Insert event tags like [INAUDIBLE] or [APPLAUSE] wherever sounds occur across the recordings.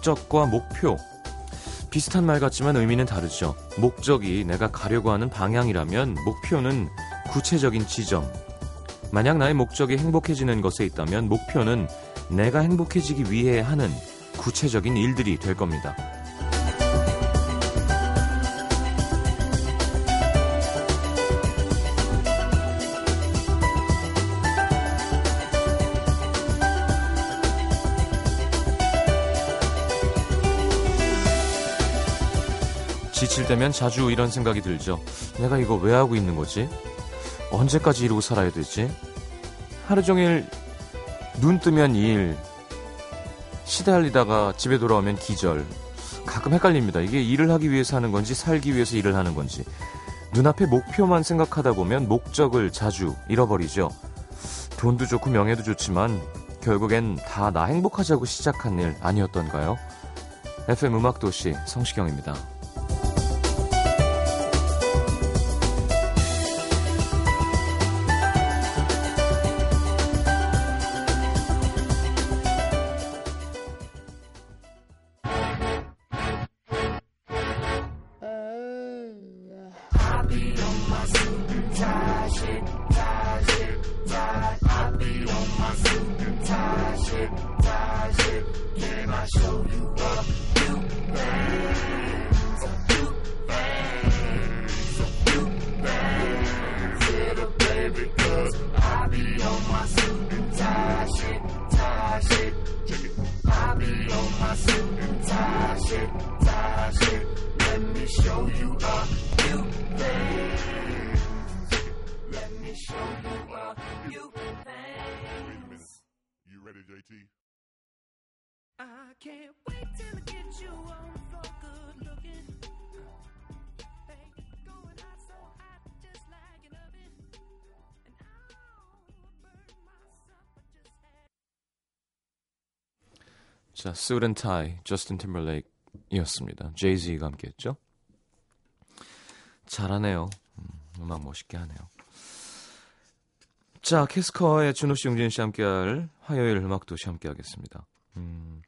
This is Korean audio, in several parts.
목적과 목표. 비슷한 말 같지만 의미는 다르죠. 목적이 내가 가려고 하는 방향이라면 목표는 구체적인 지점. 만약 나의 목적이 행복해지는 것에 있다면 목표는 내가 행복해지기 위해 하는 구체적인 일들이 될 겁니다. 때면 자주 이런 생각이 들죠. 내가 이거 왜 하고 있는 거지? 언제까지 이러고 살아야 되지? 하루 종일 눈 뜨면 일, 시달리다가 집에 돌아오면 기절. 가끔 헷갈립니다. 이게 일을 하기 위해서 하는 건지 살기 위해서 일을 하는 건지. 눈앞에 목표만 생각하다 보면 목적을 자주 잃어버리죠. 돈도 좋고 명예도 좋지만 결국엔 다 나 행복하자고 시작한 일 아니었던가요? FM 음악도시 성시경입니다. 자, Suit and Tie, 저스틴 팀벌레이크이었습니다. 제이지가 함께했죠. 잘하네요. 음, 음악 멋있게 하네요. 자, 캐스커의 준호 씨, 용진 씨 함께할 화요일 음악 도시 함께하겠습니다. 음,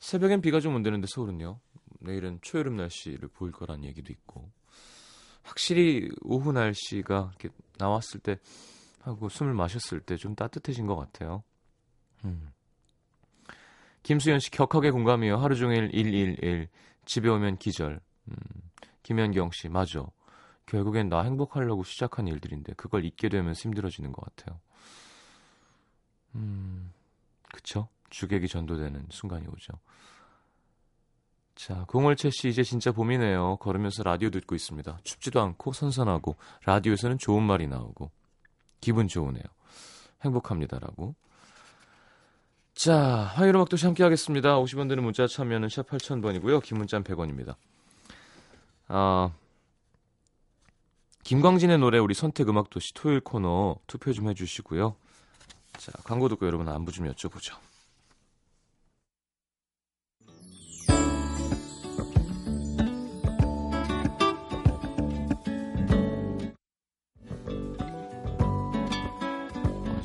새벽엔 비가 좀 온다는데 서울은요. 내일은 초여름 날씨를 보일 거란 얘기도 있고. 확실히 오후 날씨가 이렇게 나왔을 때 하고 숨을 마셨을 때 좀 따뜻해진 것 같아요. 음. 김수현 씨 격하게 공감이요. 하루 종일 111 집에 오면 기절. 음. 김현경 씨 맞아. 결국엔 나 행복하려고 시작한 일들인데 그걸 잊게 되면 힘들어지는 것 같아요. 음, 그쵸? 주객이 전도되는 순간이 오죠. 자, 공월채 씨 이제 진짜 봄이네요. 걸으면서 라디오 듣고 있습니다. 춥지도 않고 선선하고 라디오에서는 좋은 말이 나오고 기분 좋으네요. 행복합니다라고. 자, 화요일 음악 도시 함께 하겠습니다. 50원 드는 문자 참여는 샵 8000번이고요. 긴 문자는 100원입니다. 아, 김광진의 노래 우리 선택 음악 도시 토요일 코너 투표 좀 해주시고요. 자, 광고 듣고 여러분 안부 좀 여쭤보죠.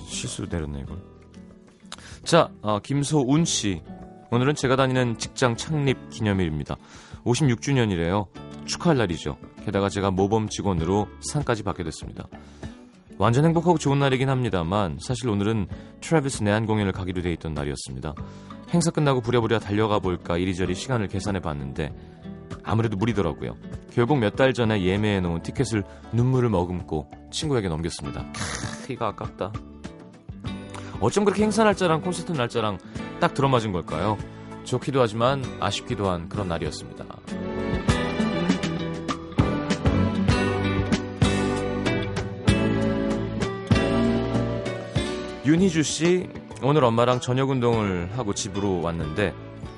실수 내렸네 이걸. 자, 어, 김소운 씨. 오늘은 제가 다니는 직장 창립 기념일입니다. 56주년이래요. 축하할 날이죠. 게다가 제가 모범 직원으로 상까지 받게 됐습니다. 완전 행복하고 좋은 날이긴 합니다만 사실 오늘은 트래비스 내한 공연을 가기로 돼 있던 날이었습니다. 행사 끝나고 부랴부랴 달려가 볼까 이리저리 시간을 계산해 봤는데 아무래도 무리더라고요. 결국 몇 달 전에 예매해 놓은 티켓을 눈물을 머금고 친구에게 넘겼습니다. 크, 이거 아깝다. 어쩜 그렇게 행사 날짜랑 콘서트 날짜랑 딱 들어맞은 걸까요? 좋기도 하지만 아쉽기도 한 그런 날이었습니다. 윤희주 씨, 오늘 엄마랑 저녁 운동을 하고 집으로 왔는데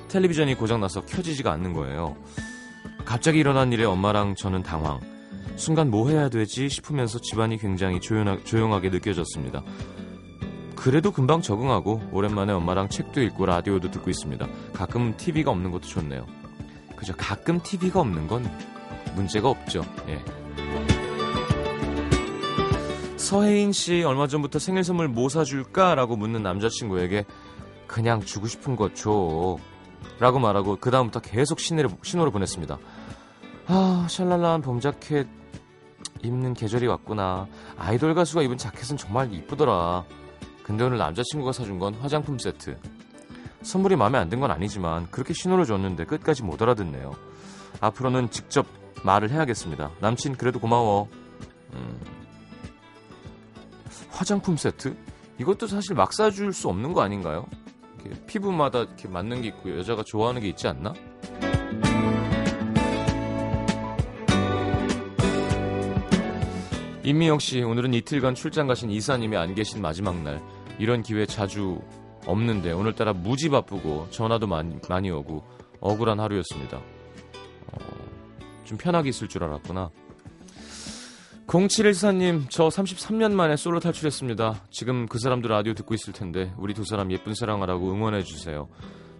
텔레비전이 고장나서 켜지지가 않는 거예요. 갑자기 일어난 일에 엄마랑 저는 당황. 순간 뭐 해야 되지 싶으면서 집안이 굉장히 조용하, 조용하게 느껴졌습니다. 그래도 금방 적응하고 오랜만에 엄마랑 책도 읽고 라디오도 듣고 있습니다. 가끔 TV가 없는 것도 좋네요. 그죠? 가끔 TV가 없는 건 문제가 없죠. 예. 서혜인 씨 얼마 전부터 생일 선물 뭐 사줄까라고 묻는 남자친구에게 그냥 주고 싶은 거 줘. 라고 말하고 그 다음부터 계속 신호를, 신호를 보냈습니다. 아 샬랄라한 봄 자켓 입는 계절이 왔구나. 아이돌 가수가 입은 자켓은 정말 이쁘더라. 근데 오늘 남자친구가 사준 건 화장품 세트. 선물이 마음에 안 든 건 아니지만 그렇게 신호를 줬는데 끝까지 못 알아듣네요. 앞으로는 직접 말을 해야겠습니다. 남친 그래도 고마워. 음, 화장품 세트? 이것도 사실 막 사줄 수 없는 거 아닌가요? 이렇게 피부마다 이렇게 맞는 게 있고 여자가 좋아하는 게 있지 않나? 임미영 씨, 오늘은 이틀간 출장 가신 이사님이 안 계신 마지막 날. 이런 기회 자주 없는데 오늘따라 무지 바쁘고 전화도 많이, 많이 오고 억울한 하루였습니다. 어, 좀 편하게 있을 줄 알았구나. 0714님, 저 33년 만에 솔로 탈출했습니다. 지금 그 사람도 라디오 듣고 있을 텐데 우리 두 사람 예쁜 사랑하라고 응원해 주세요.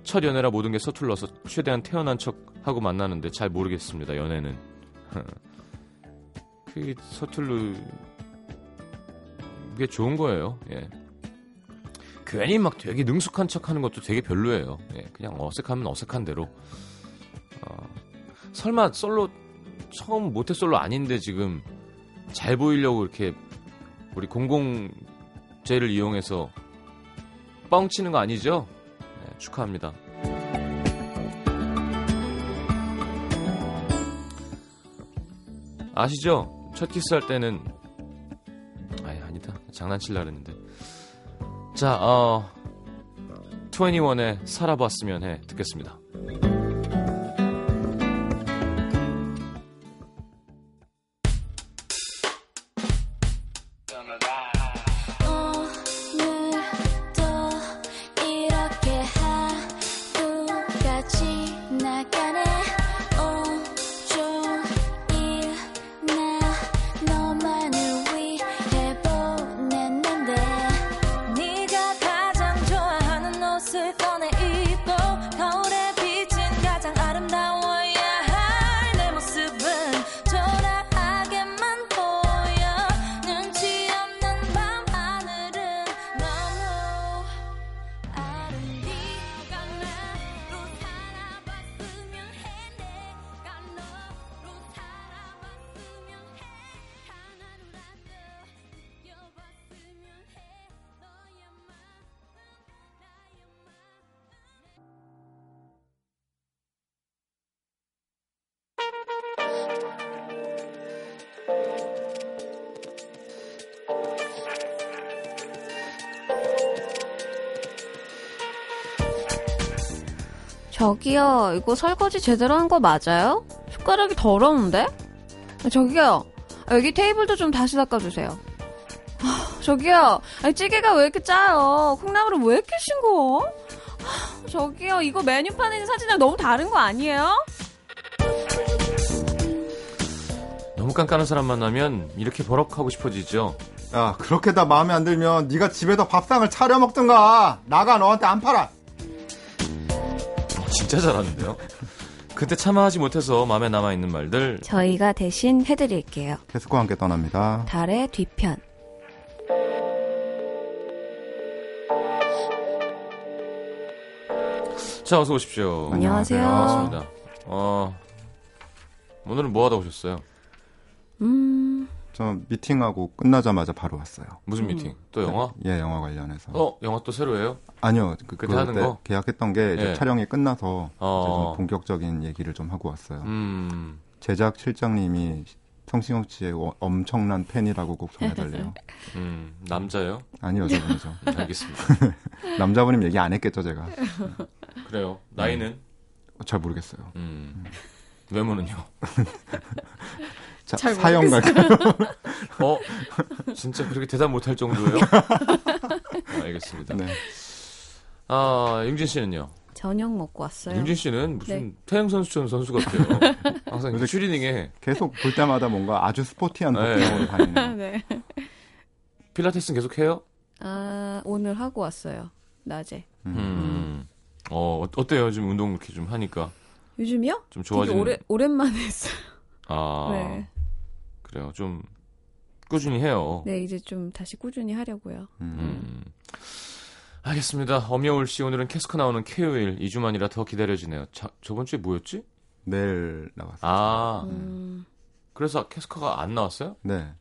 첫 연애라 모든 게 서툴러서 최대한 태어난 척 하고 만나는데 잘 모르겠습니다. 연애는. [LAUGHS] 그게 서툴르 게 좋은 거예요. 예. 괜히 막 되게 능숙한 척 하는 것도 되게 별로예요. 예, 그냥 어색하면 어색한 대로. 어, 설마 솔로 처음 모태 솔로 아닌데 지금 잘 보이려고 이렇게 우리 공공재를 이용해서 뻥치는 거 아니죠? 네, 축하합니다. 아시죠? 첫 키스할 때는 아니 아니다 장난칠라 그랬는데 자 어, 21의 살아봤으면 해 듣겠습니다. 저기요, 이거 설거지 제대로 한 거 맞아요? 숟가락이 더러운데? 아, 저기요, 아, 여기 테이블도 좀 다시 닦아주세요. 아, 저기요, 찌개가 왜 이렇게 짜요? 콩나물은 왜 이렇게 싱거워? 아, 저기요, 이거 메뉴판에 있는 사진이랑 너무 다른 거 아니에요? 너무 깐깐한 사람 만나면 이렇게 버럭하고 싶어지죠. 야, 그렇게 다 마음에 안 들면 네가 집에서 밥상을 차려 먹든가. 나가 너한테 안 팔아. 어, 진짜 잘하는데요. 그때 참아하지 못해서 마음에 남아 있는 말들 저희가 대신 해드릴게요. 캐스코와 함께 떠납니다. 달의 뒤편. 자 어서 오십시오. 안녕하세요. 반갑습니다. 어 오늘은 뭐 하다 오셨어요? 음, 저 미팅하고 끝나자마자 바로 왔어요. 무슨 미팅? 또 영화? 예, 영화 관련해서. 어 영화 또 새로 해요? 아니요. 그, 그때 하는 거? 계약했던 게 이제 예. 촬영이 끝나서 어. 본격적인 얘기를 좀 하고 왔어요. 음 제작 실장님이 성시경 씨의 어- 엄청난 팬이라고 꼭 전해달래요. [LAUGHS] 음, 남자요? 아니 여자분이죠. 음, 알겠습니다. [LAUGHS] 남자분이면 얘기 안 했겠죠 제가. 그래요. 나이는? 잘 모르겠어요. 음 외모는요? [LAUGHS] 자, 잘 사연 갈까요? [LAUGHS] 어 진짜 그렇게 대답 못할 정도예요? [LAUGHS] 아, 알겠습니다. 네. 아 융진 씨는요? 저녁 먹고 왔어요. 융진 씨는 무슨 네. 태양 선수촌 선수 같아요. [LAUGHS] 항상 슈리닝에 계속 볼 때마다 뭔가 아주 스포티한 네. 복장으로 다니는. 네. 필라테스는 계속 해요? 아, 오늘 하고 왔어요. 낮에. 음. 어, 어- 어때요? 지금 운동 이렇게 좀 하니까 요즘이요? 좀 좋아지는. 오래, 오랜만에 했어요. 아, 네. 그래요. 좀 꾸준히 해요. 네, 이제 좀 다시 꾸준히 하려고요. 음. 음. 알겠습니다. 엄여울 씨 오늘은 캐스커 나오는 KO일 2주 만이라 더 기다려지네요. 자, 저번 주에 뭐였지? 내일 나갔어요. 아, 음, 그래서 캐스커가 안 나왔어요? 네.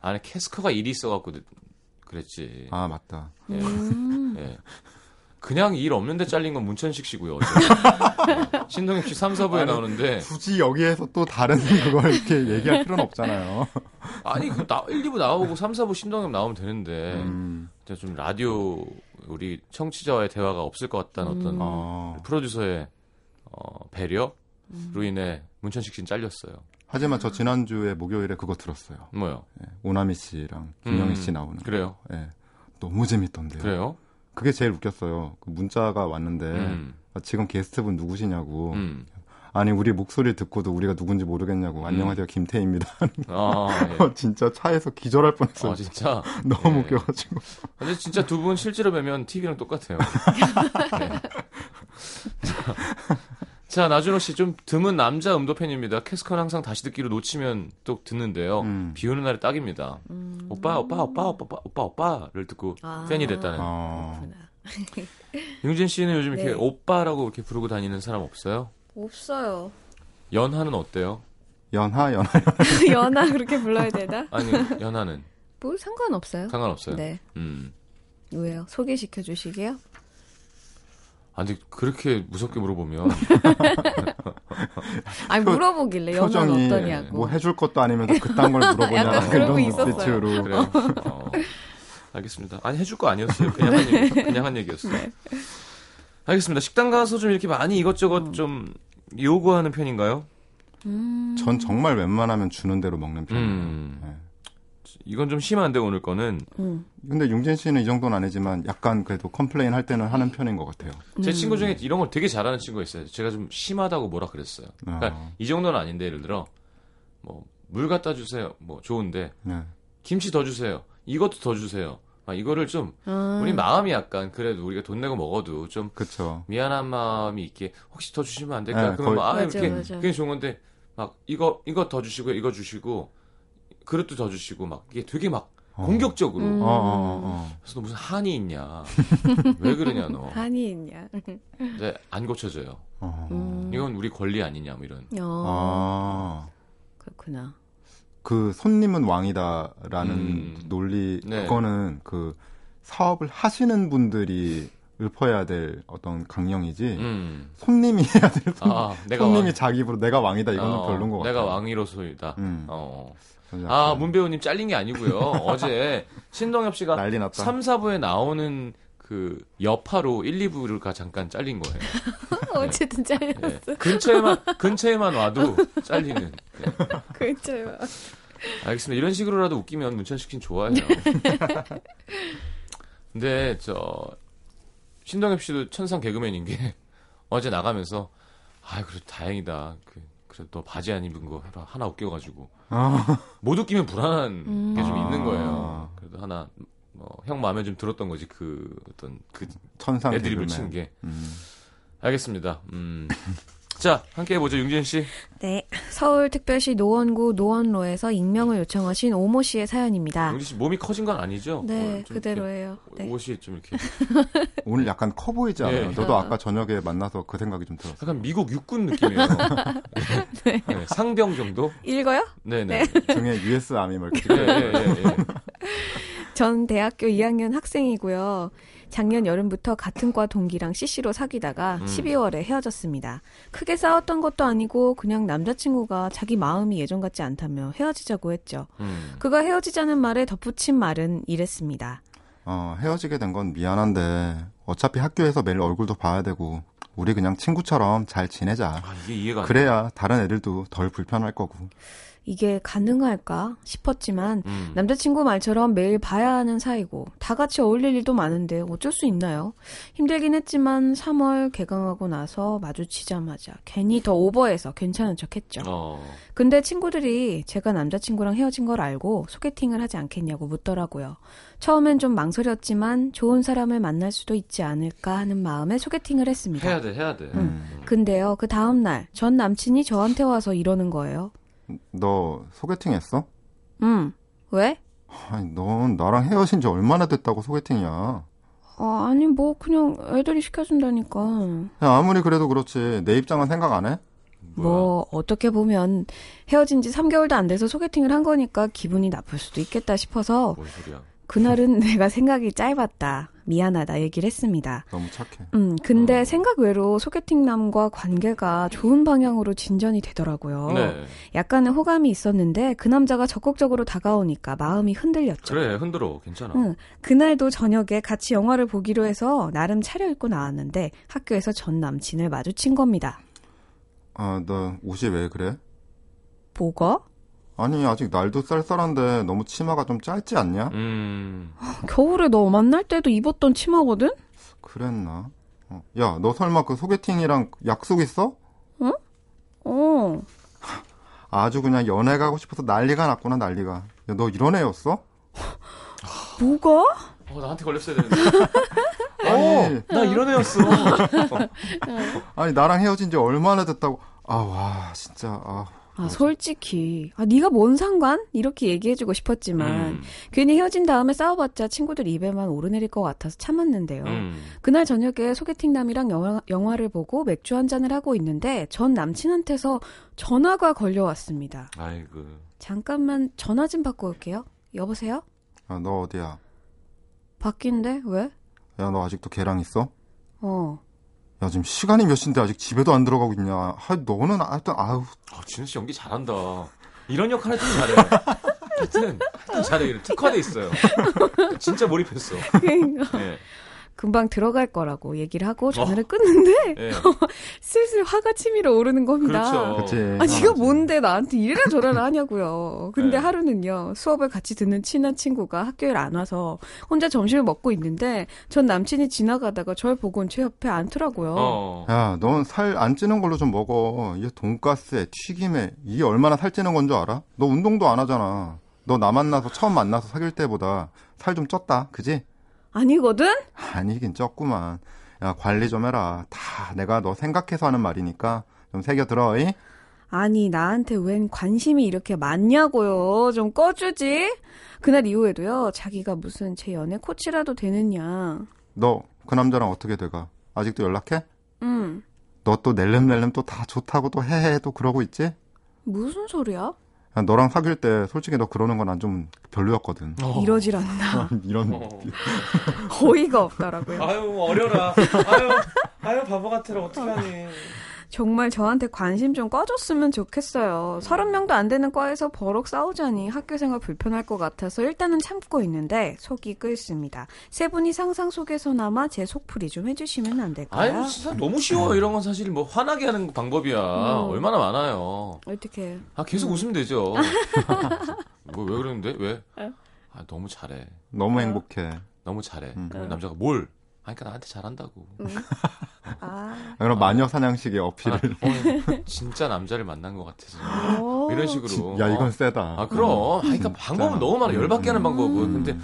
아니 캐스커가 일이 있어 갖고 그랬지. 아, 맞다. 예. 음. 예. 그냥 일 없는데 잘린 건 문천식 씨고요. [LAUGHS] 신동엽 씨 3, 4부에 아니, 나오는데 굳이 여기에서 또 다른 [LAUGHS] 그걸 이렇게 얘기할 필요는 없잖아요. [LAUGHS] 아니 그 나, 1, 2부 나오고 3, 4부 신동엽 나오면 되는데 음. 좀 라디오 우리 청취자와의 대화가 없을 것 같다는 어떤 어. 프로듀서의 어, 배려로 인해 문천식 씨는 잘렸어요. 하지만 저 지난주에 목요일에 그거 들었어요. 뭐요? 예, 오나미 씨랑 김영희 음, 씨 나오는. 거. 그래요? 예. 너무 재밌던데요. 그래요? 그게 제일 웃겼어요. 그 문자가 왔는데 음. 아, 지금 게스트분 누구시냐고. 음. 아니 우리 목소리 듣고도 우리가 누군지 모르겠냐고. 안녕하세요 김태희입니다. [LAUGHS] 아, 예. 진짜 차에서 기절할 뻔했어요. 아, 진짜? [LAUGHS] 너무 예. 웃겨가지고. 근데 진짜 두 분 실제로 뵈면 TV랑 똑같아요. [LAUGHS] 네. 자, 자, 나준호 씨 좀 드문 남자 음도 팬입니다. 캐스커는 항상 다시 듣기로 놓치면 또 듣는데요. 음. 비 오는 날에 딱입니다. 오빠, 오빠, 오빠, 오빠, 오빠, 오빠, 오빠를 듣고 아. 팬이 됐다는. 어, 윤진 [LAUGHS] 씨는 요즘 이렇게 네. 오빠라고 이렇게 부르고 다니는 사람 없어요? 없어요. 연하는 어때요? 연하 연하. [LAUGHS] 연하 그렇게 불러야 되나? 아니, 연하는 뭐 상관없어요. 상관없어요. 네. 음. 왜요? 소개시켜 주시게요? 아니 그렇게 무섭게 물어보면 [LAUGHS] 아니 표- 물어보길래 표정이 어떠냐고. 뭐 해줄 것도 아니면서 그딴 걸 물어보냐. [LAUGHS] 약간 그런 거 이런 있었어요. 눈빛으로. 그래요. 어, 알겠습니다. 아니 해줄 거 아니었어요. 그냥 한 얘기, [LAUGHS] 그냥 한 얘기였어요. 네. 알겠습니다. 식당 가서 좀 이렇게 많이 이것저것 음. 좀 요구하는 편인가요? 음. 전 정말 웬만하면 주는 대로 먹는 편이에요. 음. 네. 이건 좀 심한데 오늘 거는 음. 근데 용진 씨는 이 정도는 아니지만 약간 그래도 complain 할 때는 하는 편인 것 같아요. 제 음. 친구 중에 이런 걸 되게 잘하는 친구가 있어요. 제가 좀 심하다고 뭐라 그랬어요. 그러니까 어. 이 정도는 아닌데 예를 들어 뭐 물 갖다 주세요. 뭐 좋은데 네. 김치 더 주세요. 이것도 더 주세요. 아, 이거를 좀 아. 우리 마음이 약간 그래도 우리가 돈 내고 먹어도 좀 그쵸. 미안한 마음이 있게 혹시 더 주시면 안 될까요? 네, 그러면 거의- 아 맞아, 이렇게 맞아. 그게 좋은 건데 막 이거 이거 더 주시고 이거 주시고 그릇도 더 주시고 막 이게 되게 막 어. 공격적으로 음. 어, 어, 어, 어. 그래서 너 무슨 한이 있냐 [LAUGHS] 왜 그러냐 너 한이 있냐? 이제 안 고쳐져요 어. 음. 이건 우리 권리 아니냐 뭐 이런 어, 아. 그렇구나. 그 손님은 왕이다라는 음. 논리 네. 그거는 그 사업을 하시는 분들이 읊어야 될 어떤 강령이지 음. 손님이 해야 될 분. 아 내가 손님이 왕, 자기 입으로 내가 왕이다 이거는 어, 별론 것 같아요. 내가 왕이로소이다 음. 어. 아 약간 문배우님 잘린 게 아니고요 [LAUGHS] 어제 신동엽 씨가 난리 났다. 3, 4부에 나오는 그 여파로 1, 2부가 잠깐 잘린 거예요. [LAUGHS] 어쨌든 잘렸어. 예. 근처에만 근처에만 와도 잘리는. [LAUGHS] 예. 그렇죠. 알겠습니다. 이런 식으로라도 웃기면 문천식신 좋아해요. 근데 저 신동엽 씨도 천상 개그맨인 게 어제 나가면서 아 그래 다행이다. 그 그래 너 바지 안 입은 거 하나, 웃겨가지고 아, 못 웃기면 불안한 게좀 아. 있는 거예요. 그래도 하나 뭐, 형 마음에 좀 들었던 거지 그 어떤 그 천상 애드립을. 친 게. 음. 알겠습니다. 음. 자, 함께 해보죠. 윤진 씨. 네. 서울특별시 노원구 노원로에서 익명을 요청하신 오모 씨의 사연입니다. 윤진 씨 몸이 커진 건 아니죠? 네, 그대로예요. 이렇게 네. 옷이 좀 이렇게 [LAUGHS] 오늘 약간 커 보이지 않아요? 네. 너도 어. 아까 저녁에 만나서 그 생각이 좀 들었어. 약간 미국 육군 느낌이에요. [LAUGHS] 네. 네, 상병 정도? 읽어요? 네네. 등에 US 아미 뭐 이렇게. [LAUGHS] 전 대학교 2학년 학생이고요. 작년 여름부터 같은 과 동기랑 CC로 사귀다가 음. 12월에 헤어졌습니다. 크게 싸웠던 것도 아니고 그냥 남자친구가 자기 마음이 예전 같지 않다며 헤어지자고 했죠. 음. 그가 헤어지자는 말에 덧붙인 말은 이랬습니다. 어, 헤어지게 된 건 미안한데 어차피 학교에서 매일 얼굴도 봐야 되고 우리 그냥 친구처럼 잘 지내자. 아, 이게 이해가 안 그래야 다른 애들도 덜 불편할 거고. 이게 가능할까 싶었지만 돼. 음. 남자친구 말처럼 매일 봐야 하는 사이고 다 같이 어울릴 일도 많은데 어쩔 수 있나요? 힘들긴 했지만 3월 개강하고 나서 마주치자마자 괜히 더 오버해서 괜찮은 척했죠. 어. 근데 친구들이 제가 남자친구랑 헤어진 걸 알고 소개팅을 하지 않겠냐고 묻더라고요. 처음엔 좀 망설였지만 좋은 사람을 만날 수도 있지 않을까 하는 마음에 소개팅을 했습니다. 해야 돼, 해야 돼. 음. 근데요, 그 다음날 전 남친이 저한테 와서 이러는 거예요. 너 소개팅 했어? 음, 왜? 아니, 넌 나랑 헤어진 지 얼마나 됐다고 소개팅이야. 아, 아니 뭐 그냥 애들이 시켜준다니까. 야, 아무리 그래도 그렇지. 내 입장은 생각 안 해? 뭐 어떻게 보면 헤어진 지 3개월도 안 돼서 소개팅을 한 거니까 기분이 나쁠 수도 있겠다 싶어서 뭔 소리야? 그날은 [LAUGHS] 내가 생각이 짧았다. 미안하다 얘기를 했습니다. 너무 착해. 음, 근데 어. 생각 외로 소개팅남과 관계가 좋은 방향으로 진전이 되더라고요. 네. 약간의 호감이 있었는데 그 남자가 적극적으로 다가오니까 마음이 흔들렸죠. 그래 흔들어 괜찮아. 응, 그날도 저녁에 같이 영화를 보기로 해서 나름 차려입고 나왔는데 학교에서 전 남친을 마주친 겁니다. 아, 너 옷이 왜 그래? 뭐가? 아니, 아직 날도 쌀쌀한데 너무 치마가 좀 짧지 않냐? 음. [LAUGHS] 겨울에 너 만날 때도 입었던 치마거든? 그랬나? 어. 야, 너 설마 그 소개팅이랑 약속 있어? 어. [LAUGHS] 아주 그냥 연애 가고 싶어서 난리가 났구나, 난리가. 야, 너 이런 애였어? [LAUGHS] 뭐가? 어 나한테 걸렸어야 되는데. 아니, 나 이런 애였어. 아니, 나랑 헤어진 지 얼마나 됐다고. 아, 와, 진짜, 아. 아, 솔직히. 아, 네가 뭔 상관? 이렇게 얘기해주고 싶었지만, 음. 괜히 헤어진 다음에 싸워봤자 친구들 입에만 오르내릴 것 같아서 참았는데요. 음. 그날 저녁에 소개팅남이랑 영화, 영화를 보고 맥주 한 잔을 하고 있는데, 전 남친한테서 전화가 걸려왔습니다. 아이고. 잠깐만 전화 좀 받고 올게요. 여보세요? 야, 너 어디야? 바뀐데? 왜? 야, 너 아직도 걔랑 있어? 어. 야, 지금 시간이 몇 시인데 아직 집에도 안 들어가고 있냐. 하, 너는 하여튼, 아우. 아, 진우 씨 연기 잘한다. 이런 역할 할때 잘해. 하여튼, 하여튼 잘해. 특화돼 있어요. 진짜 몰입했어. 예. 금방 들어갈 거라고 얘기를 하고 전화를 끊는데, [LAUGHS] 예. [LAUGHS] 슬슬 화가 치밀어 오르는 겁니다. 그렇죠. 그치. 아, 네가 뭔데 나한테 이래라 저래라 [LAUGHS] 하냐고요. 근데 네. 하루는요, 수업을 같이 듣는 친한 친구가 학교에 안 와서 혼자 점심을 먹고 있는데, 전 남친이 지나가다가 절 보곤 제 옆에 앉더라고요. 어. 야, 넌 살 안 찌는 걸로 좀 먹어. 이게 돈가스에 튀김에 이게 얼마나 살 찌는 건 줄 알아? 너 운동도 안 하잖아. 너 나 만나서 처음 만나서 사귈 때보다 살 좀 쪘다. 그지? 아니거든? 아니긴 쪘구만. 야, 관리 좀 해라. 다 내가 너 생각해서 하는 말이니까 좀 새겨 들어. 이? 아니, 나한테 웬 관심이 이렇게 많냐고요. 좀 꺼주지? 그날 이후에도요, 자기가 무슨 제 연애 코치라도 되느냐. 너 그 남자랑 어떻게 돼가? 아직도 연락해? 응. 너 또 낼름낼름 또 다 좋다고 또 해해 또 그러고 있지? 무슨 소리야? 야, 너랑 사귈 때 솔직히 너 그러는 건 난 좀 별로였거든. 어. 이러질 않나. [LAUGHS] 이런 어. [LAUGHS] 어이가 없더라고요. 아유, 어려라. 아유, 아유, 바보 같으라. 어떡하니. [LAUGHS] 정말 저한테 관심 좀 꺼줬으면 좋겠어요. 서른 명도 안 되는 과에서 버럭 싸우자니 학교 생활 불편할 것 같아서 일단은 참고 있는데 속이 끓습니다. 세 분이 상상 속에서나마 제 속풀이 좀 해주시면 안 될까요? 아유, 진짜 너무 쉬워. 이런 건 사실 뭐 화나게 하는 방법이야. 음. 얼마나 많아요. 어떻게? 아, 계속 웃으면 되죠. [LAUGHS] 뭐, 왜 그러는데? 왜? 아, 너무 잘해. 너무 행복해. 너무 잘해. 음. 그러면 남자가 뭘? 하니까 나한테 잘한다고. [LAUGHS] 아, 그런 마녀 사냥식의 어필을. 아, 오늘 진짜 남자를 만난 것 같아서. 오. 이런 식으로. 야, 이건 어. 세다. 아, 그럼. 아, 그러니까 방법은 너무 많아. 열받게 하는 방법은. 음. 근데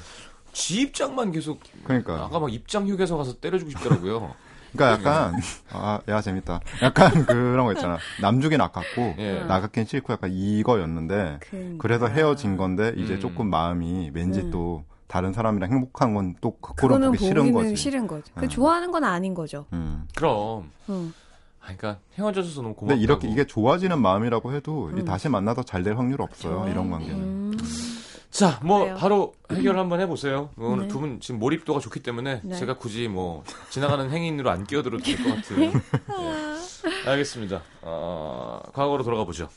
지 입장만 계속. 그러니까. 아까 막 입장 휴게소 가서 때려주고 싶더라고요. 그러니까 약간 아, 야 재밌다. 약간 [LAUGHS] 그런 거 있잖아. 남주긴 아깝고 예. 나갔긴 싫고 약간 이거였는데 그러니까. 그래서 헤어진 건데 이제 음. 조금 마음이 왠지 음. 또 다른 사람이랑 행복한 건 또 그거는 보기 싫은 거지. 싫은 거죠. 그 음. 좋아하는 건 아닌 거죠. 음. 그럼. 응. 아, 그러니까 헤어져서 너무 고맙다. 근데 이렇게 이게 좋아지는 마음이라고 해도 이 음. 다시 만나서 잘 될 확률 없어요. 그렇죠. 이런 관계는. 음. 자, 뭐 그래요. 바로 해결 한번 해보세요. 오늘 네. 두분 지금 몰입도가 좋기 때문에 네. 제가 굳이 뭐 지나가는 행인으로 안 끼어들어도 될 것 같은. [LAUGHS] 네. 알겠습니다. 어, 과거로 돌아가 보죠.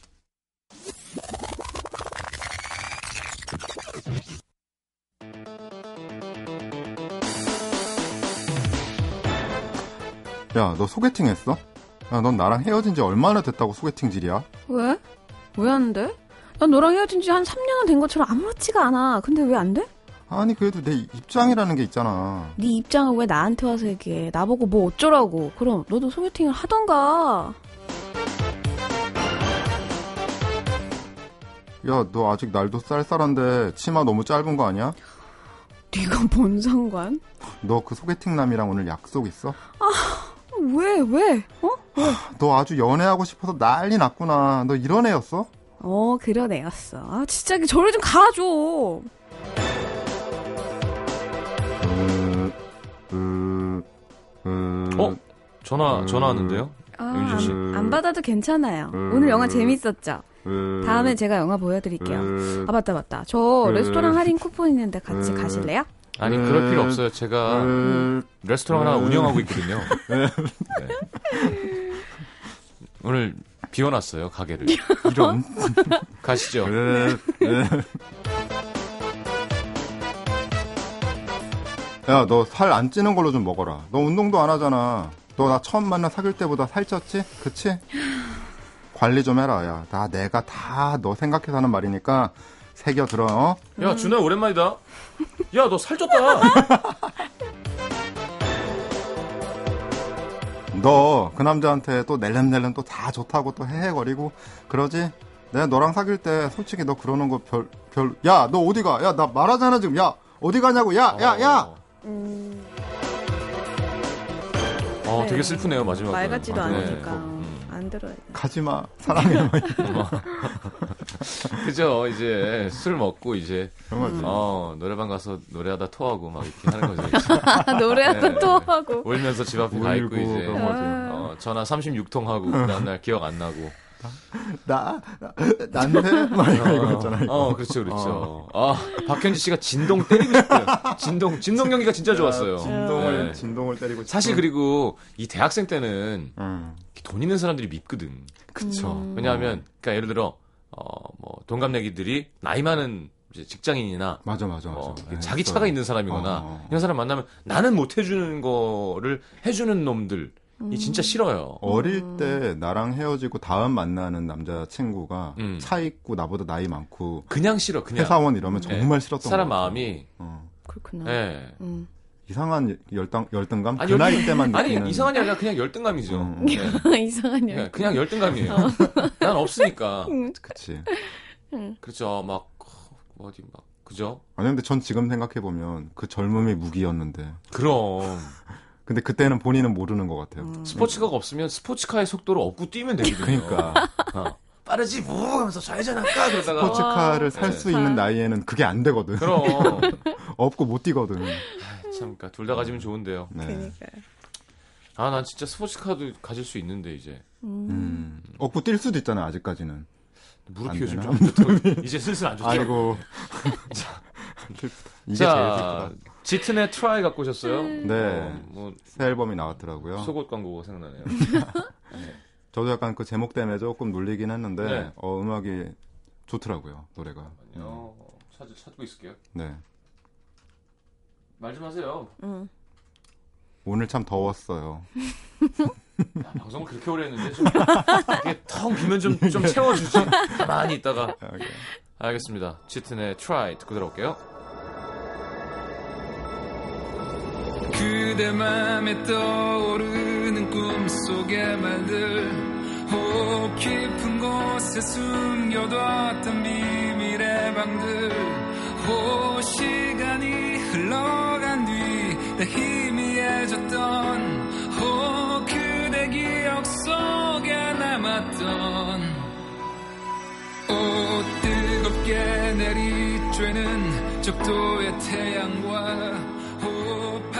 야, 너 소개팅 했어? 야, 넌 나랑 헤어진 지 얼마나 됐다고 소개팅질이야? 왜? 왜 안 돼? 난 너랑 헤어진 지 한 3년은 된 것처럼 아무렇지가 않아. 근데 왜 안 돼? 아니 그래도 내 입장이라는 게 있잖아. 네 입장을 왜 나한테 와서 얘기해? 나보고 뭐 어쩌라고. 그럼 너도 소개팅을 하던가. 야, 너 아직 날도 쌀쌀한데 치마 너무 짧은 거 아니야? 네가 뭔 상관? 너 그 소개팅남이랑 오늘 약속 있어? 왜, 왜? 어? 너 아주 연애하고 싶어서 난리 났구나. 너 이런 애였어? 어, 그런 애였어. 아, 진짜 저를 좀 갈아줘. 으, 으, 전화 전화 왔는데요. 아. 안, 안 받아도 괜찮아요. 음. 오늘 영화 재밌었죠? 으, 다음에 제가 영화 보여드릴게요. 으, 아, 맞다, 맞다. 저 음. 레스토랑 할인 쿠폰 있는데 같이 음. 가실래요? 아니 그럴 필요 없어요. 제가 으, 레스토랑 하나 음. 운영하고 있거든요. 네. 오늘 비워놨어요 가게를. 이런. [LAUGHS] 가시죠. 으, 으. 야, 너 살 안 찌는 걸로 좀 먹어라. 너 운동도 안 하잖아. 너 나 처음 만나 사귈 때보다 살쪘지? 그치? 관리 좀 해라, 야. 나 내가 다 너 생각해서 하는 말이니까 새겨 들어, 어? 야 준호야 오랜만이다. [LAUGHS] 야 너 살쪘다. 너 그 남자한테 또 낼름낼름 또 다 좋다고 또 헤헤거리고 그러지? 내가 너랑 사귈 때 솔직히 너 그러는 거 별, 별, 야, 너 어디 가? 야, 나 말하잖아, 지금. 야, 어디 가냐고. 야, 야, 야! 음, 어 네. 되게 슬프네요 마지막. 말 같지도 아, 네. 않으니까. 음. 안 들어요. 가지 마. 사랑해. 막 [LAUGHS] [LAUGHS] 그죠 이제 술 먹고 이제. 어 노래방 가서 노래하다 토하고 막 이렇게 하는 거죠. [LAUGHS] 노래하다 네. 또 하고. 울면서 집 앞에 가 있고 이제. 어, 전화 36통 하고 그 다음 날 기억 안 나고. 나, 나, 난데? [LAUGHS] 막 이거, 이거 있잖아. 이거. 어, 그렇죠, 그렇죠. 아, 박현지 씨가 진동 때리고 싶어요. 진동, 진동 경기가 진짜 좋았어요. 진동을, 네. 진동을 때리고. 사실 그리고 이 대학생 때는 응. 돈 있는 사람들이 밉거든. 그쵸. 음. 왜냐하면, 그러니까 예를 들어, 어, 뭐, 동갑내기들이 나이 많은 직장인이나 맞아, 맞아, 맞아. 어, 네, 자기. 차가 있는 사람이거나 어, 어. 이런 사람 만나면 나는 못 해주는 거를 해주는 놈들 이 진짜 싫어요. 어릴 때 나랑 헤어지고 다음 만나는 남자 친구가 음. 차 있고 나보다 나이 많고 그냥 싫어, 그냥. 회사원 이러면 정말 싫었던 사람 것 같아. 마음이, 어. 그렇구나. 예. 음. 이상한 열당, 열등감? 아니, 그 열등- 나이 때만 아니, 느끼는 이상한이 아니라 그냥 열등감이죠. 음. 예. [LAUGHS] 이상한 예, 열. 그냥 열등감이에요. [LAUGHS] 난 없으니까. 그치. 그렇죠. 막, 뭐 어디 막, 그죠? 아니 근데 전 지금 생각해 보면 그 젊음이 무기였는데 그럼. [LAUGHS] 근데 그때는 본인은 모르는 것 같아요. 스포츠카가 없으면 스포츠카의 속도를 업고 뛰면 되거든요. 그러니까 어. 빠르지, 무 하면서 좌회전할까? 그러다가. 스포츠카를 살수 네. 있는 나이에는 그게 안 되거든. 그럼. [LAUGHS] 업고 못 뛰거든. 참, 그러니까 둘 다 가지면 좋은데요. 네. 그러니까. 아, 난 진짜 스포츠카도 가질 수 있는데, 이제. 음. 업고 뛸 수도 있잖아 아직까지는. 무릎이 안 요즘 되나? 좀 좋더 [LAUGHS] 이제 슬슬 안 좋죠. 아이고. [LAUGHS] 이게 제일 자, 슬프다. 짙은의 Try 갖고 오셨어요? 네. 어, 뭐, 새 앨범이 나왔더라고요. 속옷 광고가 생각나네요. [LAUGHS] 저도 약간 그 제목 때문에 조금 놀리긴 했는데 네. 어, 음악이 좋더라고요 노래가. 어, 찾, 찾고 있을게요. 네. 말 좀 하세요. 음. 오늘 참 더웠어요. 야, 방송을 그렇게 오래 했는데 좀 이게 텅 비면 좀, 좀 채워주지. 가만히 있다가. 알겠습니다. 짙은의 Try 듣고 들어올게요. 그대 맘에 떠오르는 꿈속의 말들 호흡 깊은 곳에 숨겨뒀던 비밀의 방들 호 시간이 흘러간 뒤내 희미해졌던 기억 속에 남았던 오 뜨겁게 내리쬐는 적도의 태양과 오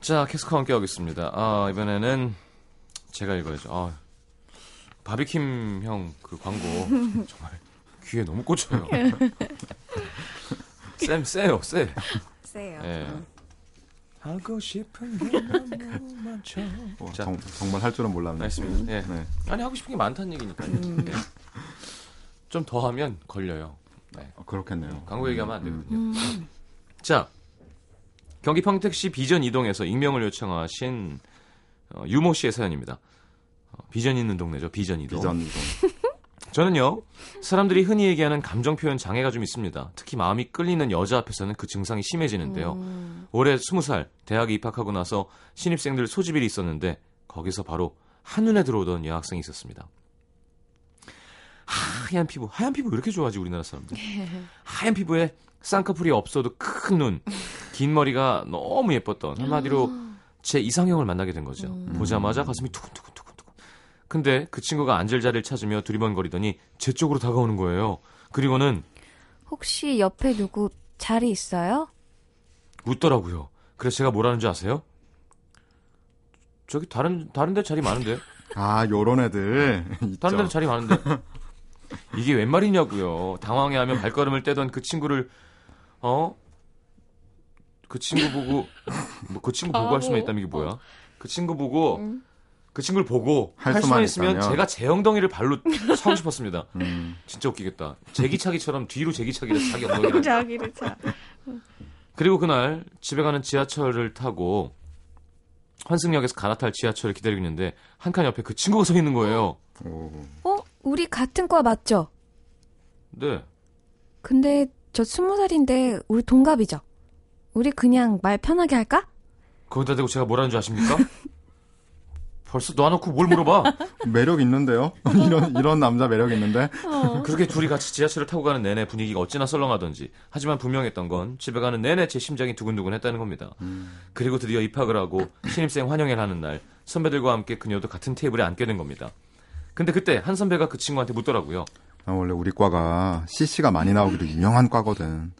자, 캐스커 함께 하겠습니다. 아, 이번에는 제가 읽어야죠. 아, 바비킴 형 그 광고 [LAUGHS] 정말 귀에 너무 꽂혀요. [LAUGHS] 쌤, 세요, 세. 세요. 예. 음. 하고 싶은 게 너무 많죠. 어, 자. 정, 정말 할 줄은 몰랐네. 알겠습니다. 예. 네. 아니, 하고 싶은 게 많다는 얘기니까요. 예. 좀더 하면 걸려요. 네. 어, 그렇겠네요. 광고 얘기하면 안 음, 되거든요. 자, 경기 평택시 비전 이동에서 익명을 요청하신 어, 유모 씨의 사연입니다. 어, 비전 있는 동네죠. 비전 이동. 비전 이동. [LAUGHS] 저는요, 사람들이 흔히 얘기하는 감정 표현 장애가 좀 있습니다. 특히 마음이 끌리는 여자 앞에서는 그 증상이 심해지는데요. 음. 올해 20살 대학에 입학하고 나서 신입생들 소집일이 있었는데 거기서 바로 한눈에 들어오던 여학생이 있었습니다. 하얀 피부, 하얀 피부 왜 이렇게 좋아하지 우리나라 사람들? 하얀 피부에 쌍꺼풀이 없어도 큰 눈, 긴 머리가 너무 예뻤던 한마디로 제 이상형을 만나게 된 거죠. 음. 보자마자 가슴이 두근두근두근두근. 근데 그 친구가 앉을 자리를 찾으며 두리번거리더니 제 쪽으로 다가오는 거예요. 그리고는 혹시 옆에 누구 자리 있어요? 묻더라고요. 그래서 제가 뭐라는 줄 아세요? 저기 다른 다른 데 자리 많은데. [LAUGHS] 아, 요런 애들. [LAUGHS] 다른 데는 자리 많은데. 이게 웬 말이냐고요. 당황해하며 발걸음을 떼던 그 친구를 어? 그 친구 보고 뭐 그 친구 보고 할 수만 있다면 이게 뭐야? 그 친구 보고 그 친구를 보고 할할 수만 수만 있으면 있다면. 제가 제 엉덩이를 발로 차고 싶었습니다. 음. 진짜 웃기겠다. 제기차기처럼 뒤로 제기차기를 자기 [LAUGHS] 엉덩이를 자기를 차. 그리고 그날 집에 가는 지하철을 타고 환승역에서 갈아탈 지하철을 기다리고 있는데 한 칸 옆에 그 친구가 서 있는 거예요. 오. 어? 우리 같은 과 맞죠? 네. 근데 저 스무 살인데 우리 동갑이죠? 우리 그냥 말 편하게 할까? 거기다 대고 제가 뭐라는 줄 아십니까? 벌써 놔놓고 뭘 물어봐? [LAUGHS] 매력 있는데요? [LAUGHS] 이런, 이런 남자 매력 있는데? 그렇게 둘이 같이 지하철을 타고 가는 내내 분위기가 어찌나 썰렁하던지 하지만 분명했던 건 집에 가는 내내 제 심장이 두근두근 했다는 겁니다. 그리고 드디어 입학을 하고 신입생 환영회를 하는 날 선배들과 함께 그녀도 같은 테이블에 앉게 된 겁니다. 근데 그때 한 선배가 그 친구한테 묻더라고요. 아, 원래 우리 과가 CC가 많이 나오기로 유명한 과거든.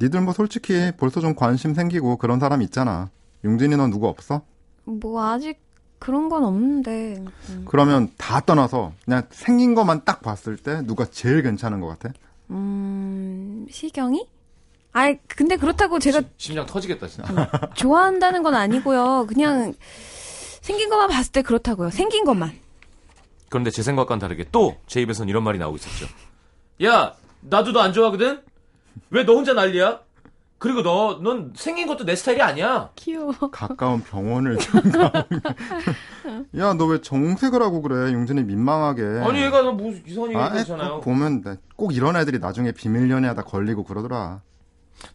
니들 뭐 솔직히 벌써 좀 관심 생기고 그런 사람 있잖아. 용진이 넌 누구 없어? 뭐 아직 그런 건 없는데. 그러면 다 떠나서 그냥 생긴 것만 딱 봤을 때 누가 제일 괜찮은 것 같아? 음, 시경이? 아이, 근데 그렇다고 제가 심장 터지겠다 진짜. 좋아한다는 건 아니고요. 그냥 생긴 것만 봤을 때 그렇다고요. 생긴 것만. 그런데 제 생각과는 다르게 또 제 입에선 이런 말이 나오고 있었죠. 야, 나도 너 안 좋아하거든? 왜 너 혼자 난리야? 그리고 너, 넌 생긴 것도 내 스타일이 아니야. 귀여워. 가까운 병원을 좀 가. [LAUGHS] 야, 너 왜 정색을 하고 그래? 용진이 민망하게. 아니, 얘가 너뭐 이상한 얘기 아, 했잖아요. 꼭 보면 나- 꼭 이런 애들이 나중에 비밀 연애하다 걸리고 그러더라.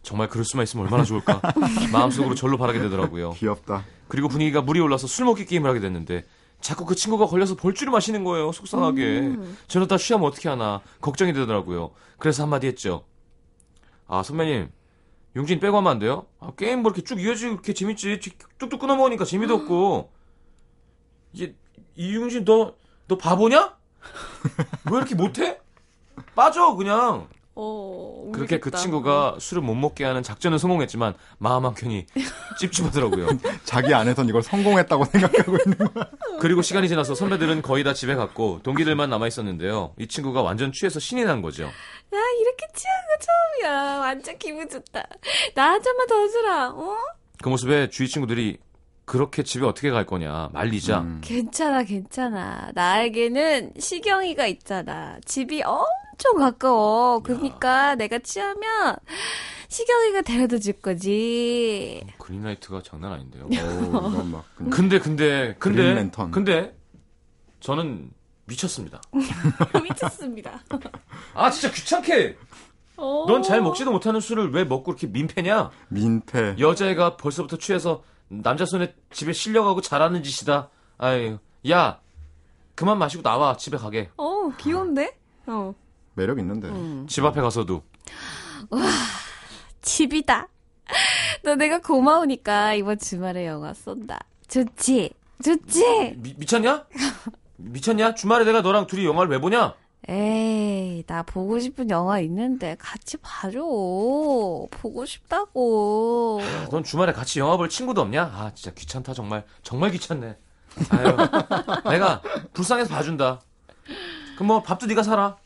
정말 그럴 수만 있으면 얼마나 좋을까. [LAUGHS] 마음속으로 절로 바라게 되더라고요. 귀엽다. 그리고 분위기가 물이 올라서 술 먹기 게임을 하게 됐는데 자꾸 그 친구가 걸려서 볼줄을 마시는 거예요. 속상하게. 저러다 취하면 어떻게 하나 걱정이 되더라고요. 그래서 한마디 했죠. 아 선배님 용진 빼고 하면 안 돼요? 아, 게임 뭐 이렇게 쭉 이어지고 이렇게 재밌지. 뚝뚝 끊어 먹으니까 재미도 없고. 이게 이용진 너 너 바보냐? 왜 이렇게 못해? 빠져 그냥. 어, 그렇게 그 친구가 술을 못 먹게 하는 작전은 성공했지만 마음 한켠이 [LAUGHS] 찝찝하더라고요. 자기 안에선 이걸 성공했다고 생각하고 있는 거야. [LAUGHS] 그리고 시간이 지나서 선배들은 거의 다 집에 갔고 동기들만 남아 있었는데요. 이 친구가 완전 취해서 신이 난 거죠. 야, 이렇게 취한 거 처음이야. 완전 기분 좋다. 나 한 잔만 더 주라, 어? 그 모습에 주위 친구들이 그렇게 집에 어떻게 갈 거냐 말리자. 음. 괜찮아, 괜찮아. 나에게는 시경이가 있잖아. 집이 엄청 가까워. 그러니까 내가 취하면 시경이가 데려다 줄 거지. 그린라이트가 장난 아닌데요. [LAUGHS] 오, 그냥 근데 근데 근데 그린랜턴. 근데 저는 미쳤습니다. [LAUGHS] 미쳤습니다. [LAUGHS] 아 진짜 귀찮게. 넌 잘 먹지도 못하는 술을 왜 먹고 이렇게 민폐냐? 민폐. 여자애가 벌써부터 취해서 남자 손에 집에 실려가고 잘하는 짓이다. 아유, 야, 그만 마시고 나와 집에 가게. 어, 귀여운데? 어. 매력 있는데. 집 앞에 가서도 집이다. 너 내가 고마우니까 이번 주말에 영화 쏜다. 좋지? 좋지? 미, 미쳤냐? 미쳤냐? 주말에 내가 너랑 둘이 영화를 왜 보냐? 에이, 나 보고 싶은 영화 있는데 같이 봐줘. 보고 싶다고. 넌 주말에 같이 영화 볼 친구도 없냐? 아, 진짜 귀찮다 정말. 정말 귀찮네. 아유, 내가 불쌍해서 봐준다. 그럼 뭐 밥도 네가 사라.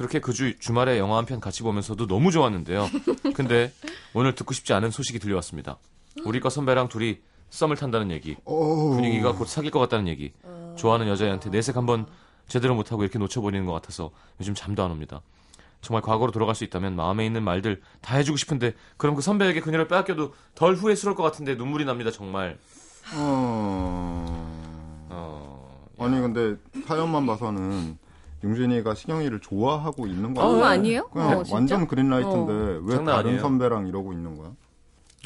그렇게 그 주, 주말에 영화 한 편 같이 보면서도 너무 좋았는데요. [LAUGHS] 근데 오늘 듣고 싶지 않은 소식이 들려왔습니다. 우리 과 선배랑 둘이 썸을 탄다는 얘기. 오. 분위기가 곧 사귈 것 같다는 얘기. 좋아하는 여자애한테 내색 한번 제대로 못하고 이렇게 놓쳐버리는 것 같아서 요즘 잠도 안 옵니다. 정말 과거로 돌아갈 수 있다면 마음에 있는 말들 다 해주고 싶은데 그럼 그 선배에게 그녀를 빼앗겨도 덜 후회스러울 것 같은데 눈물이 납니다 정말. 어... 어... 아니 근데 사연만 봐서는 용진이가 시경이를 좋아하고 있는 거 어? 아니에요? 그냥 어? 완전 그린라이트인데 왜 장난 다른 아니에요. 선배랑 이러고 있는 거야?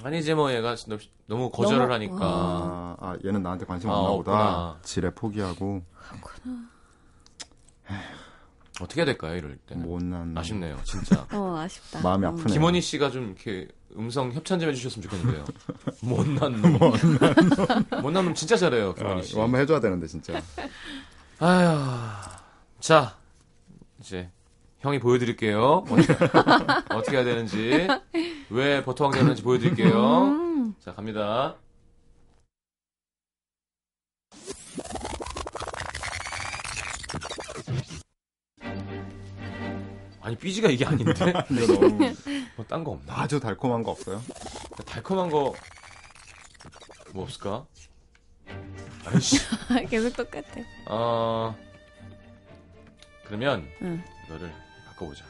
아니지 뭐 얘가 너무, 너무 거절을 너무- 하니까 아, 아, 얘는 나한테 관심 아, 없나 보다. 지레 포기하고 어떻게 해야 될까요 이럴 때는? 못난 아쉽네요 [LAUGHS] 진짜. 어, 아쉽다. 마음이 어. 아프네. 김원희 씨가 좀 이렇게 음성 협찬 좀 해주셨으면 좋겠는데요. [LAUGHS] 못난 놈. 못난 놈 [LAUGHS] 진짜 잘해요, 아, 김원희 씨. 이거 한번 해줘야 되는데 진짜. 아휴. 자, 이제 형이 보여드릴게요. 어떻게, [LAUGHS] 어떻게 해야 되는지. 왜 버터왕 되는지 보여드릴게요. 음. 자, 갑니다. 아니, 삐지가 이게 아닌데? [LAUGHS] 이거 너무 뭐, 딴 거 없나? 아주 달콤한 거 없어요? 달콤한 거, 뭐 없을까? [LAUGHS] 아이씨. 계속 똑같아. 어, 그러면, 응. 이거를 바꿔보자.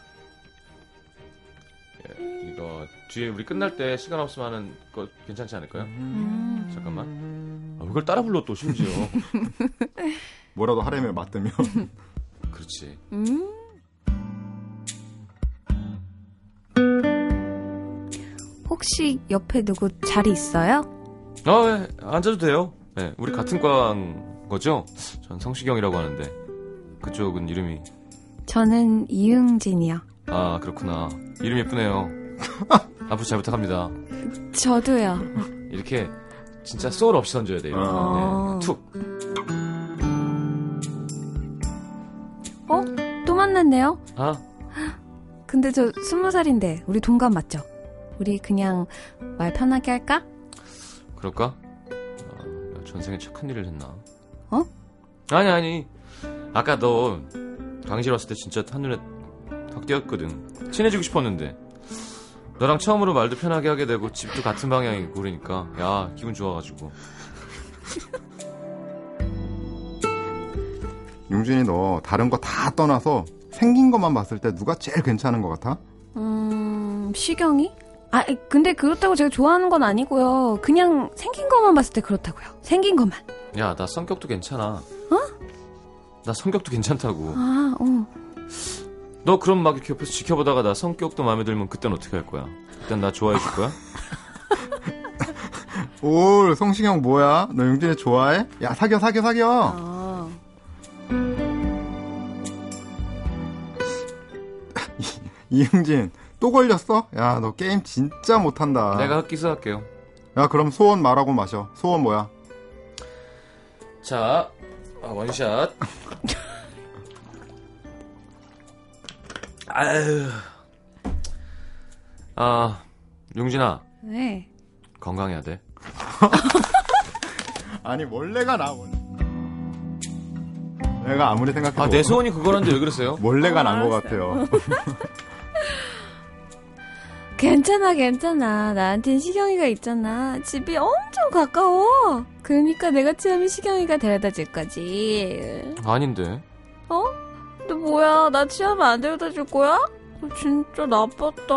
예, 이거, 뒤에 우리 끝날 때 시간 없으면 하는 거 괜찮지 않을까요? 음. 잠깐만. 아, 이걸 따라 불러 또, 심지어. [LAUGHS] 뭐라도 하려면 맞으면 [LAUGHS] 그렇지. 음. 혹시 옆에 누구 자리 있어요? 아, 예, 앉아도 돼요. 예, 우리 같은 과인 거죠? 전 성시경이라고 하는데. 그쪽은 이름이. 저는 이응진이요. 아, 그렇구나. 이름 예쁘네요. [LAUGHS] 앞으로 잘 부탁합니다. 저도요. 이렇게 진짜 소울 없이 던져야 돼요. 아. 네, 툭. 어? 또 만났네요? 아, 근데 저 스무 살인데 우리 동갑 맞죠? 우리 그냥 말 편하게 할까? 그럴까? 아, 전생에 착한 일을 했나? 어? 아니, 아니. 아까 너 강실 왔을 때 진짜 한눈에 탁 띄었거든. 친해지고 싶었는데. 너랑 처음으로 말도 편하게 하게 되고 집도 같은 방향이고 그러니까 야 기분 좋아가지고 [LAUGHS] 용준이 너 다른 거 다 떠나서 생긴 것만 봤을 때 누가 제일 괜찮은 것 같아? 음, 시경이? 아, 근데 그렇다고 제가 좋아하는 건 아니고요. 그냥 생긴 것만 봤을 때 그렇다고요. 생긴 것만. 야 나 성격도 괜찮아 어? 나 성격도 괜찮다고 아, 어. 너 그럼 막 이렇게 옆에서 지켜보다가 나 성격도 마음에 들면 그땐 어떻게 할 거야? 그땐 나 좋아해 줄 거야? [LAUGHS] 올 성시경 뭐야? 너 용준이 좋아해? 야 사겨 사겨 사겨. [LAUGHS] 아. 이응진 또 걸렸어? 야 너 게임 진짜 못한다. 내가 흑기사 할게요 야 그럼 소원 말하고 마셔. 소원 뭐야? 자 아, 원샷 [LAUGHS] 아유 아 용진아 네. 건강해야 돼 [LAUGHS] 아니 원래가 나 원래. 내가 아무리 생각해도 아, 내 소원이 그거란데 왜 그러세요? 원래가 어, 난것 알았어요. 같아요. [LAUGHS] 괜찮아, 괜찮아. 나한텐 시경이가 있잖아. 집이 엄청 가까워. 그러니까 내가 취하면 시경이가 데려다 줄 거지. 아닌데. 어? 너 뭐야? 나 취하면 안 데려다 줄 거야? 어, 진짜 나빴다.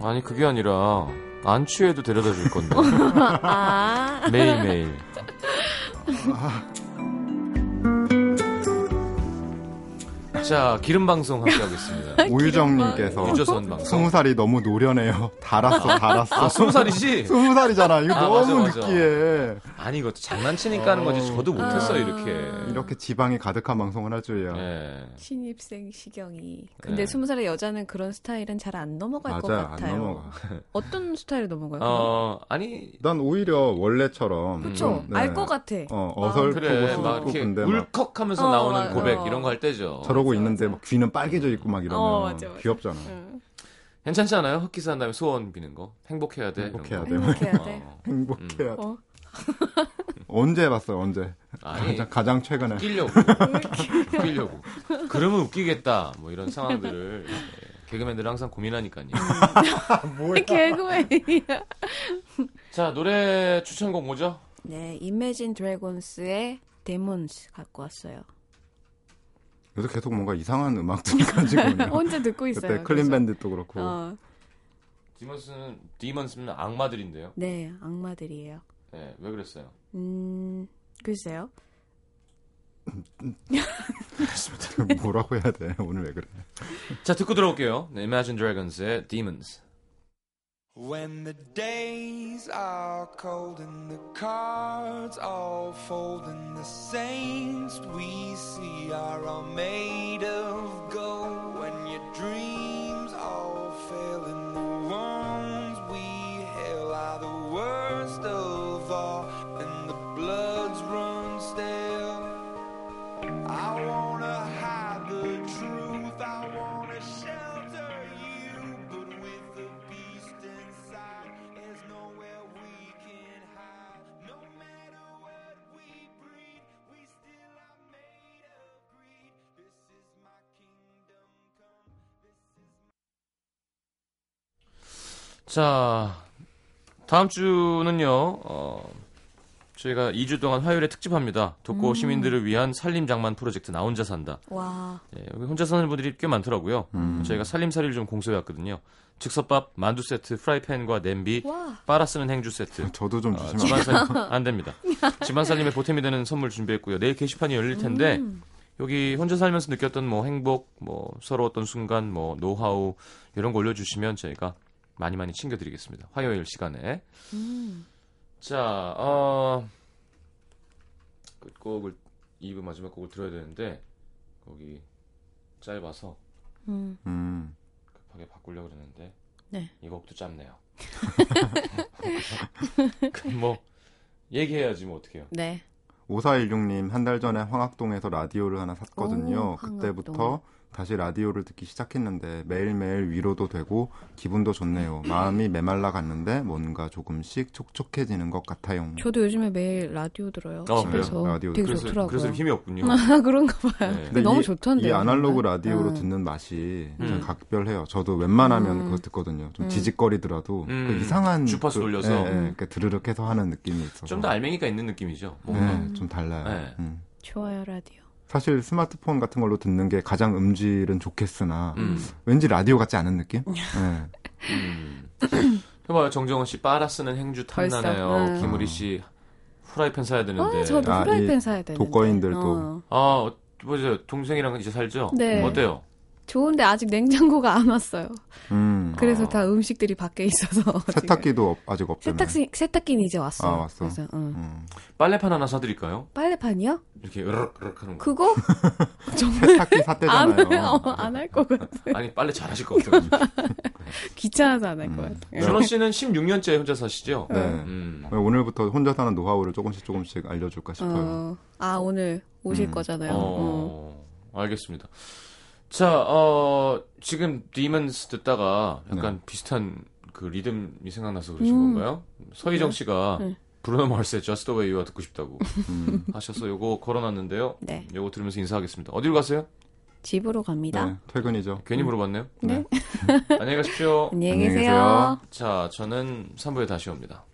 아니, 그게 아니라, 안 취해도 데려다 줄 건데. [LAUGHS] 아. 매일매일. [LAUGHS] 자, 기름 방송 함께 하겠습니다. [LAUGHS] 오유정님께서 유조선 방송. 스무 살이 너무 노련해요. 달았어, 달았어. 아, 스무 살이지? 스무 살이잖아. 이거 아, 너무 맞아, 맞아. 느끼해. 아니, 이것도 장난치니까 하는 거지. 저도 못했어요, 이렇게. 이렇게 지방이 가득한 방송을 할 줄이야. 예. 신입생 시경이. 근데 네. 스무 살의 여자는 그런 스타일은 잘 안 넘어갈 것 맞아, 안 같아요. 넘어가. [LAUGHS] 어떤 스타일에 넘어가요? 어, 아니, 난 오히려 원래처럼 그쵸? 좀, 네. 알것 같아. 어. 어설프고 그래. 막 이렇게 근데 막 울컥하면서 어, 나오는 맞아. 고백, 이런 거 할 때죠. 저러고 맞아, 있는데 맞아. 막 귀는 빨개져 있고 막 이러면 어, 맞아, 맞아. 귀엽잖아. 응. 괜찮지 않아요? 흑기사 한 다음에 소원 비는 거. 행복해야 돼. 행복해야 거. 돼. 행복해야 돼. 어. 행복해야 돼. 어. [LAUGHS] 언제 해봤어요? 언제? 아니, 가장, 가장 최근에. 웃기려고. 웃기려고. 그러면 웃기겠다. 뭐 이런 상황들을 예, 개그맨들은 항상 고민하니까요. [LAUGHS] 개그맨이야. 자, 노래 추천곡 뭐죠? 네, Imagine Dragons의 Demons 갖고 왔어요. 요새 계속 뭔가 이상한 음악들이 [LAUGHS] 가지고. 혼자 듣고 있어요. 그때 클린. 밴드도 그렇고. 어, 디먼스는 디먼스는 악마들인데요. 네, 악마들이에요. 예, 왜 그랬어요? 음, 글쎄요. [LAUGHS] 뭐라고 해야 돼? 오늘 왜 그래? 자, 듣고 들어올게요. 네, Imagine Dragons의 Demons. When the days are cold and the cards all fold and the saints we see are all made of gold. When your dreams all fail and the wounds we hail are the worst of 자, 다음 주는요, 어, 저희가 2주 동안 화요일에 특집합니다. 독거 시민들을 위한 살림장만 프로젝트 나 혼자 산다. 와. 예, 여기 혼자 사는 분들이 꽤 많더라고요. 음. 저희가 살림살이를 좀 공소해왔거든요. 즉석밥, 만두 세트, 프라이팬과 냄비, 와. 빨아 쓰는 행주 세트. 저도 좀 아, 주시면 안 집안 살림 안 됩니다. [LAUGHS] 집안 살림에 보탬이 되는 선물 준비했고요. 내일 게시판이 열릴 텐데 음. 여기 혼자 살면서 느꼈던 뭐 행복, 뭐 서러웠던 순간, 뭐 노하우 이런 거 올려주시면 저희가 많이 많이 챙겨드리겠습니다. 화요일 시간에. 음. 자, 어, 끝곡을 2부 마지막 곡을 들어야 되는데 거기 짧아서 음. 음. 급하게 바꾸려고 그러는데 네. 이 곡도 짧네요. [LAUGHS] 뭐 얘기해야지 뭐 어떡해요. 네. 5416님 한 달 전에 황학동에서 라디오를 하나 샀거든요. 오, 그때부터 다시 라디오를 듣기 시작했는데 매일매일 위로도 되고 기분도 좋네요. 마음이 메말라 갔는데 뭔가 조금씩 촉촉해지는 것 같아요. 저도 요즘에 매일 라디오 들어요. 어, 집에서. 그래요? 라디오 되게 그래서 좋더라고요. 그래서 힘이 없군요. [LAUGHS] 아, 그런가 봐요. 네. 근데 너무 이- 좋던데요. 이 아날로그 정말? 라디오로 음. 듣는 맛이 음. 좀 각별해요. 저도 웬만하면 음. 그거 듣거든요. 좀 음. 지직거리더라도 음. 그 이상한 주파수 그, 돌려서. 예, 예, 음. 그 드르륵 해서 하는 느낌이 있어서 좀 더 알맹이가 있는 느낌이죠. 뭔가. 네, 좀 달라요. 네. 음. 좋아요, 라디오. 사실 스마트폰 같은 걸로 듣는 게 가장 음질은 좋겠으나 음. 왠지 라디오 같지 않은 느낌? 네. 음. [CLEARS THROAT] 해봐요. 정정은 씨 빨아 쓰는 행주? 탐나네요. 음. 김우리 씨 후라이팬 사야 되는데. 아, 저도 아, 후라이팬 이 사야 되는데. 독거인들도. 어. 아, 어, 뭐죠? 동생이랑 이제 살죠? 네. 어때요? 좋은데 아직 냉장고가 안 왔어요. 음. 그래서 아. 다 음식들이 밖에 있어서. [LAUGHS] 지금. 세탁기도 없- 아직 없잖아요. 세탁기, 세탁기는 이제 왔어요. 아, 왔어? 그래서, 응. 음. 빨래판 하나 사드릴까요? 빨래판이요? 이렇게 으르륵 하는 거. 그거? [LAUGHS] 정말 세탁기 안, 샀대잖아요. 안할 것 같아. 아니, 빨래 잘하실 것 같아가지고. [LAUGHS] 귀찮아서 안 할것 음. 같아. 준호 씨는 16년째 혼자 사시죠? 네. 음. 오늘부터 혼자 사는 노하우를 조금씩 조금씩 알려줄까 싶어요. 어, 아, 오늘 오실 음. 거잖아요. 어. 어, 알겠습니다. 자, 어, 지금 디먼스 듣다가 약간 비슷한 그 리듬이 생각나서 그러신 음. 건가요? 서희정 씨가 네. 브루노 마르스의 Just the Way You가 듣고 싶다고 [LAUGHS] 음. 하셔서 요거 걸어놨는데요. 네. 요거 들으면서 인사하겠습니다. 어디로 가세요? 집으로 갑니다. 네, 퇴근이죠. 괜히 물어봤네요. 네. [LAUGHS] 안녕히 가십시오. 안녕히. 계세요. 자, 저는 3부에 다시 옵니다.